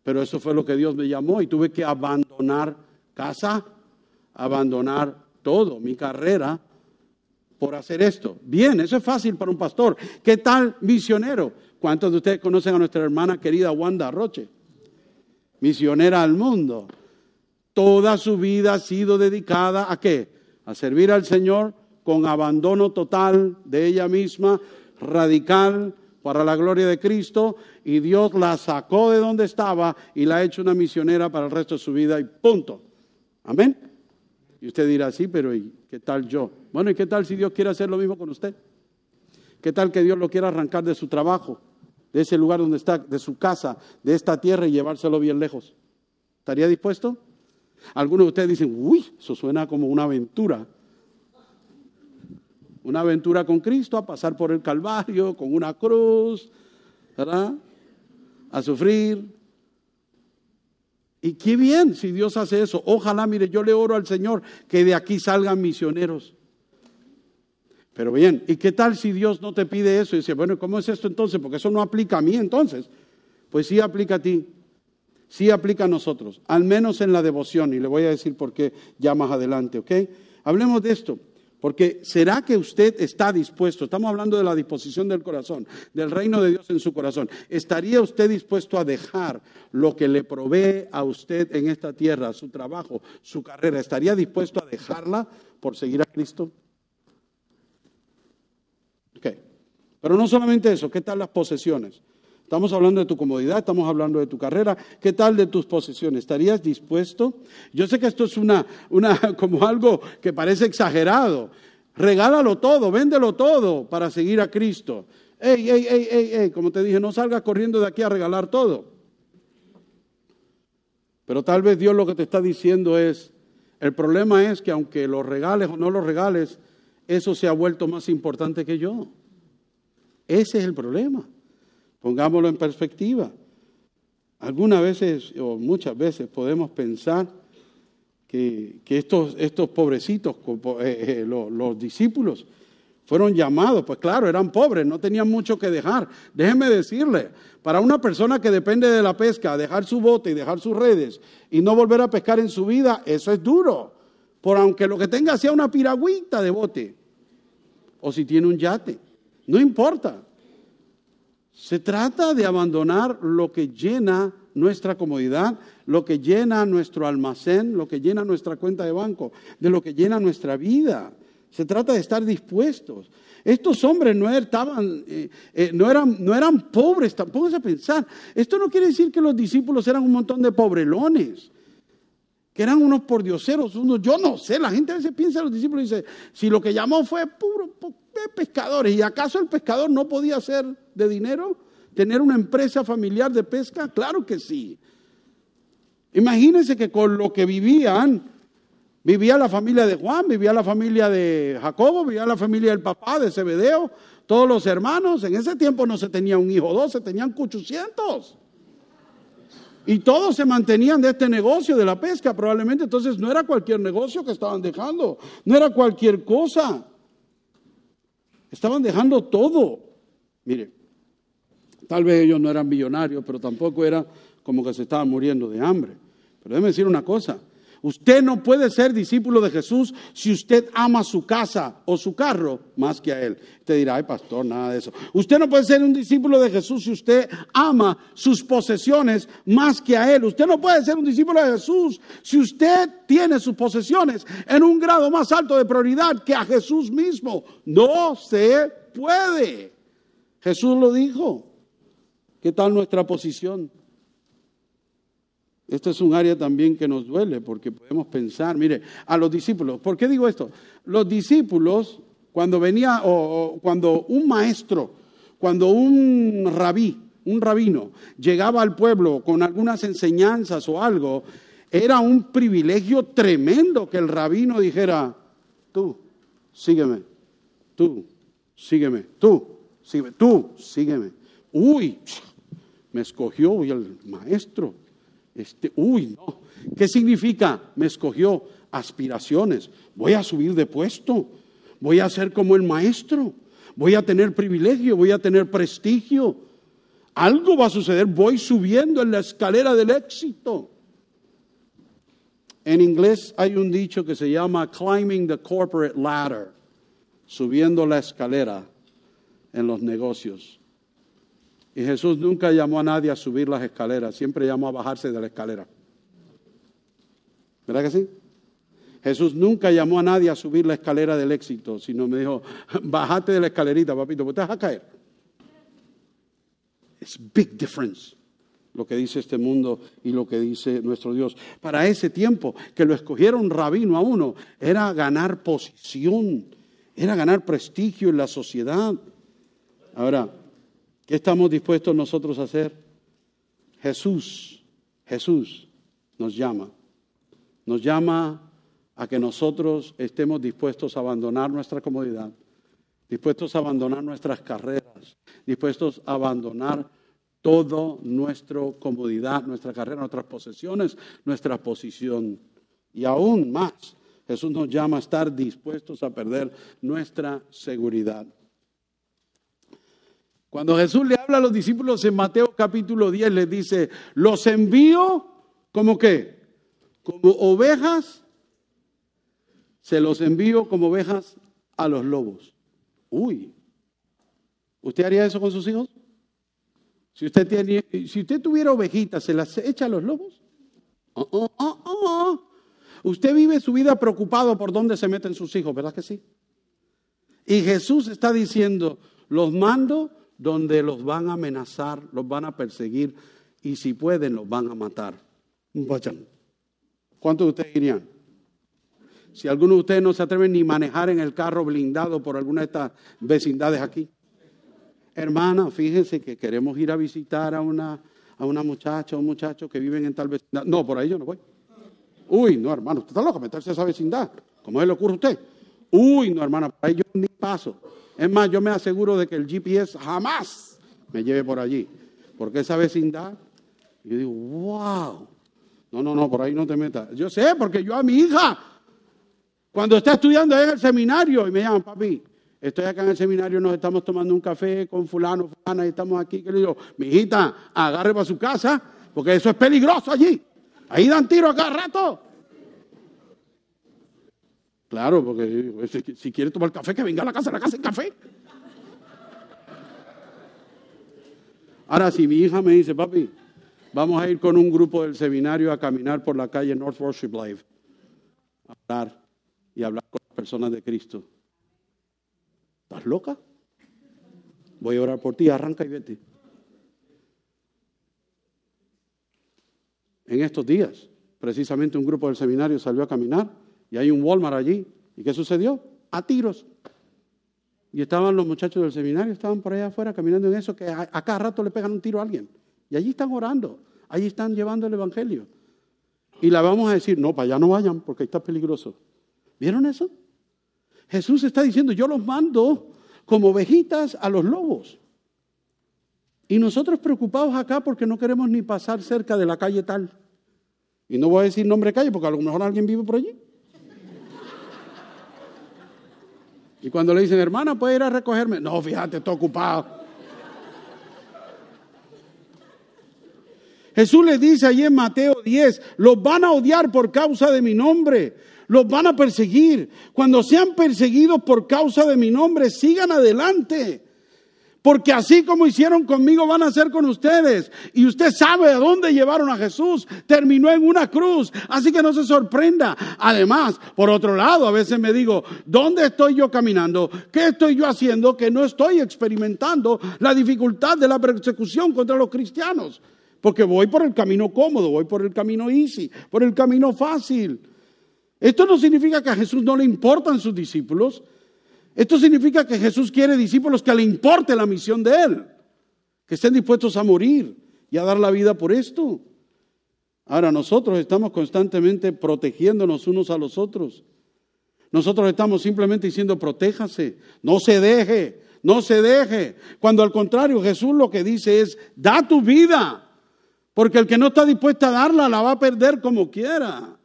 Pero eso fue lo que Dios me llamó y tuve que abandonar casa, abandonar todo, mi carrera, por hacer esto. Bien, eso es fácil para un pastor. ¿Qué tal misionero? ¿Cuántos de ustedes conocen a nuestra hermana querida Wanda Roche? Misionera al mundo. Toda su vida ha sido dedicada a qué? A servir al Señor con abandono total de ella misma, radical, para la gloria de Cristo, y Dios la sacó de donde estaba y la ha hecho una misionera para el resto de su vida y punto. Amén. Y usted dirá, sí, pero ¿y qué tal yo? Bueno, ¿y qué tal si Dios quiere hacer lo mismo con usted? ¿Qué tal que Dios lo quiera arrancar de su trabajo, de ese lugar donde está, de su casa, de esta tierra y llevárselo bien lejos? ¿Estaría dispuesto? Algunos de ustedes dicen, uy, eso suena como una aventura. Una aventura con Cristo, a pasar por el Calvario, con una cruz, ¿verdad? A sufrir, y qué bien si Dios hace eso. Ojalá, mire, yo le oro al Señor que de aquí salgan misioneros. Pero bien, ¿y qué tal si Dios no te pide eso? Y dice, bueno, ¿cómo es esto entonces? Porque eso no aplica a mí entonces. Pues sí aplica a ti, sí aplica a nosotros, al menos en la devoción. Y le voy a decir por qué ya más adelante, ¿ok? Hablemos de esto. Porque ¿será que usted está dispuesto? Estamos hablando de la disposición del corazón, del reino de Dios en su corazón. ¿Estaría usted dispuesto a dejar lo que le provee a usted en esta tierra, su trabajo, su carrera? ¿Estaría dispuesto a dejarla por seguir a Cristo? Ok. Pero no solamente eso, ¿qué tal las posesiones? Estamos hablando de tu comodidad, estamos hablando de tu carrera. ¿Qué tal de tus posesiones? ¿Estarías dispuesto? Yo sé que esto es una, una, como algo que parece exagerado. Regálalo todo, véndelo todo para seguir a Cristo. Ey, ey, ey, ey, ey, como te dije, no salgas corriendo de aquí a regalar todo. Pero tal vez Dios lo que te está diciendo es, el problema es que aunque lo regales o no lo regales, eso se ha vuelto más importante que yo. Ese es el problema. Pongámoslo en perspectiva. Algunas veces o muchas veces podemos pensar que, estos, estos, pobrecitos, eh, eh, los, discípulos, fueron llamados, pues claro, eran pobres, no tenían mucho que dejar. Déjenme decirle, para una persona que depende de la pesca, dejar su bote y dejar sus redes y no volver a pescar en su vida, eso es duro. Por aunque lo que tenga sea una piragüita de bote, o si tiene un yate, no importa. Se trata de abandonar lo que llena nuestra comodidad, lo que llena nuestro almacén, lo que llena nuestra cuenta de banco, de lo que llena nuestra vida. Se trata de estar dispuestos. Estos hombres no, estaban, eh, eh, no, eran, no eran pobres, tampoco a pensar. Esto no quiere decir que los discípulos eran un montón de pobrelones, que eran unos pordioseros, unos, yo no sé, la gente a veces piensa los discípulos y dice, si lo que llamó fue puro, pescadores. ¿Y acaso el pescador no podía ser de dinero? ¿Tener una empresa familiar de pesca? Claro que sí. Imagínense que con lo que vivían, vivía la familia de Juan, vivía la familia de Jacobo, vivía la familia del papá de Zebedeo, todos los hermanos. En ese tiempo no se tenía un hijo dos, se tenían 800. Y todos se mantenían de este negocio de la pesca, probablemente. Entonces no era cualquier negocio que estaban dejando, no era cualquier cosa. Estaban dejando todo. Mire, tal vez ellos no eran millonarios, pero tampoco era como que se estaban muriendo de hambre. Pero déjeme decir una cosa. Usted no puede ser discípulo de Jesús si usted ama su casa o su carro más que a Él. Usted dirá, ay pastor, nada de eso. Usted no puede ser un discípulo de Jesús si usted ama sus posesiones más que a Él. Usted no puede ser un discípulo de Jesús si usted tiene sus posesiones en un grado más alto de prioridad que a Jesús mismo. No se puede. Jesús lo dijo. ¿Qué tal nuestra posición? Este es un área también que nos duele porque podemos pensar, mire, a los discípulos, ¿por qué digo esto? Los discípulos, cuando venía, o, cuando un maestro, cuando un rabí, un rabino, llegaba al pueblo con algunas enseñanzas o algo, era un privilegio tremendo que el rabino dijera, tú, sígueme, tú, sígueme, tú, sígueme, tú, sígueme. Uy, me escogió y el maestro este, uy, no. ¿Qué significa? Me escogió aspiraciones. Voy a subir de puesto. Voy a ser como el maestro. Voy a tener privilegio. Voy a tener prestigio. Algo va a suceder. Voy subiendo en la escalera del éxito. En inglés hay un dicho que se llama climbing the corporate ladder. Subiendo la escalera en los negocios. Y Jesús nunca llamó a nadie a subir las escaleras, siempre llamó a bajarse de la escalera. ¿Verdad que sí? Jesús nunca llamó a nadie a subir la escalera del éxito, sino me dijo, bájate de la escalerita, papito, porque te vas a caer. Es big difference lo que dice este mundo y lo que dice nuestro Dios. Para ese tiempo que lo escogieron rabino a uno, era ganar posición, era ganar prestigio en la sociedad. Ahora, ¿Qué estamos dispuestos nosotros a hacer? Jesús, Jesús nos llama. Nos llama a que nosotros estemos dispuestos a abandonar nuestra comodidad, dispuestos a abandonar nuestras carreras, dispuestos a abandonar todo nuestra comodidad, nuestra carrera, nuestras posesiones, nuestra posición. Y aún más, Jesús nos llama a estar dispuestos a perder nuestra seguridad. Cuando Jesús le habla a los discípulos en Mateo capítulo 10, les dice, los envío como qué? Como ovejas, se los envío como ovejas a los lobos. Uy, ¿usted haría eso con sus hijos? Si usted, tiene, si usted tuviera ovejitas, ¿se las echa a los lobos? Oh, oh, oh, usted vive su vida preocupado por dónde se meten sus hijos, ¿verdad que sí? Y Jesús está diciendo, los mando donde los van a amenazar, los van a perseguir y si pueden los van a matar. ¿Cuántos de ustedes irían? Si alguno de ustedes no se atreven ni manejar en el carro blindado por alguna de estas vecindades aquí. Hermana, fíjense que queremos ir a visitar a una, a una muchacha o un muchacho que viven en tal vecindad. No, por ahí yo no voy. Uy, no, hermano, usted está loco meterse a esa vecindad. ¿Cómo se le ocurre a usted? Uy, no, hermana, por ahí yo ni paso. Es más, yo me aseguro de que el GPS jamás me lleve por allí. Porque esa vecindad, yo digo, wow. No, no, no, por ahí no te metas. Yo sé, porque yo a mi hija, cuando está estudiando en el seminario, y me llaman, papi, estoy acá en el seminario, nos estamos tomando un café con fulano, fulana, y estamos aquí, que le digo, mi hijita, agarre para su casa, porque eso es peligroso allí. Ahí dan tiro a cada rato. Claro, porque si, quiere tomar café, que venga a la casa, a la casa en café. Ahora, si mi hija me dice, papi, vamos a ir con un grupo del seminario a caminar por la calle North Worship Live, a hablar y hablar con las personas de Cristo. ¿Estás loca? Voy a orar por ti, arranca y vete. En estos días, precisamente un grupo del seminario salió a caminar y hay un Walmart allí. ¿Y qué sucedió? A tiros. Y estaban los muchachos del seminario, estaban por allá afuera caminando en eso, que a, cada rato le pegan un tiro a alguien. Y allí están orando, allí están llevando el Evangelio. Y la vamos a decir, no, para allá no vayan, porque ahí está peligroso. ¿Vieron eso? Jesús está diciendo, yo los mando como ovejitas a los lobos. Y nosotros preocupados acá porque no queremos ni pasar cerca de la calle tal. Y no voy a decir nombre de calle porque a lo mejor alguien vive por allí. Y cuando le dicen, hermana, ¿puede ir a recogerme? No, fíjate, estoy ocupado. Jesús les dice allí en Mateo 10, los van a odiar por causa de mi nombre, los van a perseguir. Cuando sean perseguidos por causa de mi nombre, sigan adelante. Porque así como hicieron conmigo, van a hacer con ustedes. Y usted sabe a dónde llevaron a Jesús. Terminó en una cruz. Así que no se sorprenda. Además, por otro lado, a veces me digo, ¿dónde estoy yo caminando? ¿Qué estoy yo haciendo que no estoy experimentando la dificultad de la persecución contra los cristianos? porque voy por el camino cómodo, voy por el camino easy, por el camino fácil. Esto no significa que a Jesús no le importan sus discípulos. Esto significa que Jesús quiere discípulos que le importe la misión de Él, que estén dispuestos a morir y a dar la vida por esto. Ahora nosotros estamos constantemente protegiéndonos unos a los otros. Nosotros estamos simplemente diciendo, protéjase, no se deje, no se deje. Cuando al contrario Jesús lo que dice es, da tu vida, porque el que no está dispuesto a darla la va a perder como quiera.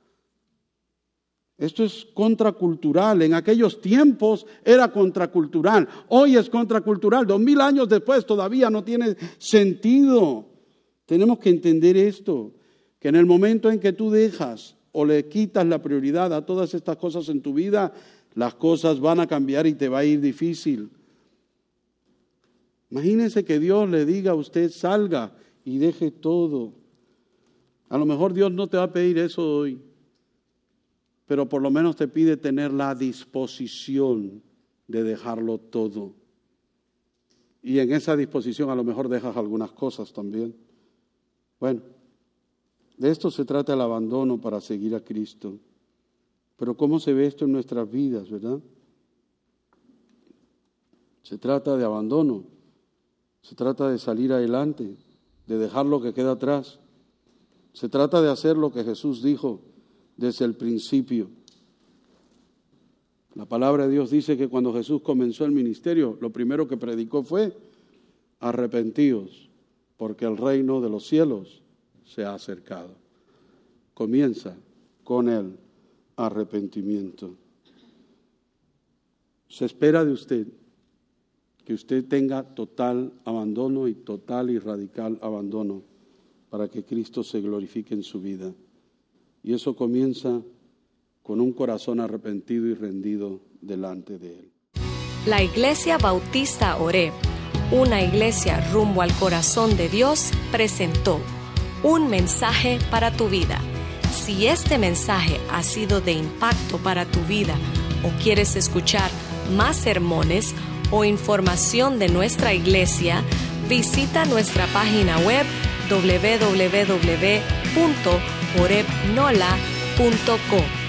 Esto es contracultural. En aquellos tiempos era contracultural. Hoy es contracultural. Dos mil años después todavía no tiene sentido. Tenemos que entender esto, que en el momento en que tú dejas o le quitas la prioridad a todas estas cosas en tu vida, las cosas van a cambiar y te va a ir difícil. Imagínense que Dios le diga a usted, salga y deje todo. A lo mejor Dios no te va a pedir eso hoy, pero por lo menos te pide tener la disposición de dejarlo todo. Y en esa disposición a lo mejor dejas algunas cosas también. Bueno, de esto se trata el abandono para seguir a Cristo. Pero ¿cómo se ve esto en nuestras vidas, verdad? Se trata de abandono, se trata de salir adelante, de dejar lo que queda atrás. Se trata de hacer lo que Jesús dijo desde el principio. La palabra de Dios dice que cuando Jesús comenzó el ministerio, lo primero que predicó fue, arrepentíos, porque el reino de los cielos se ha acercado. Comienza con el arrepentimiento. Se espera de usted que usted tenga total abandono y total y radical abandono para que Cristo se glorifique en su vida. Y eso comienza con un corazón arrepentido y rendido delante de Él. La Iglesia Bautista Oreb, una iglesia rumbo al corazón de Dios, presentó un mensaje para tu vida. Si este mensaje ha sido de impacto para tu vida o quieres escuchar más sermones o información de nuestra iglesia, visita nuestra página web www.orebnola.com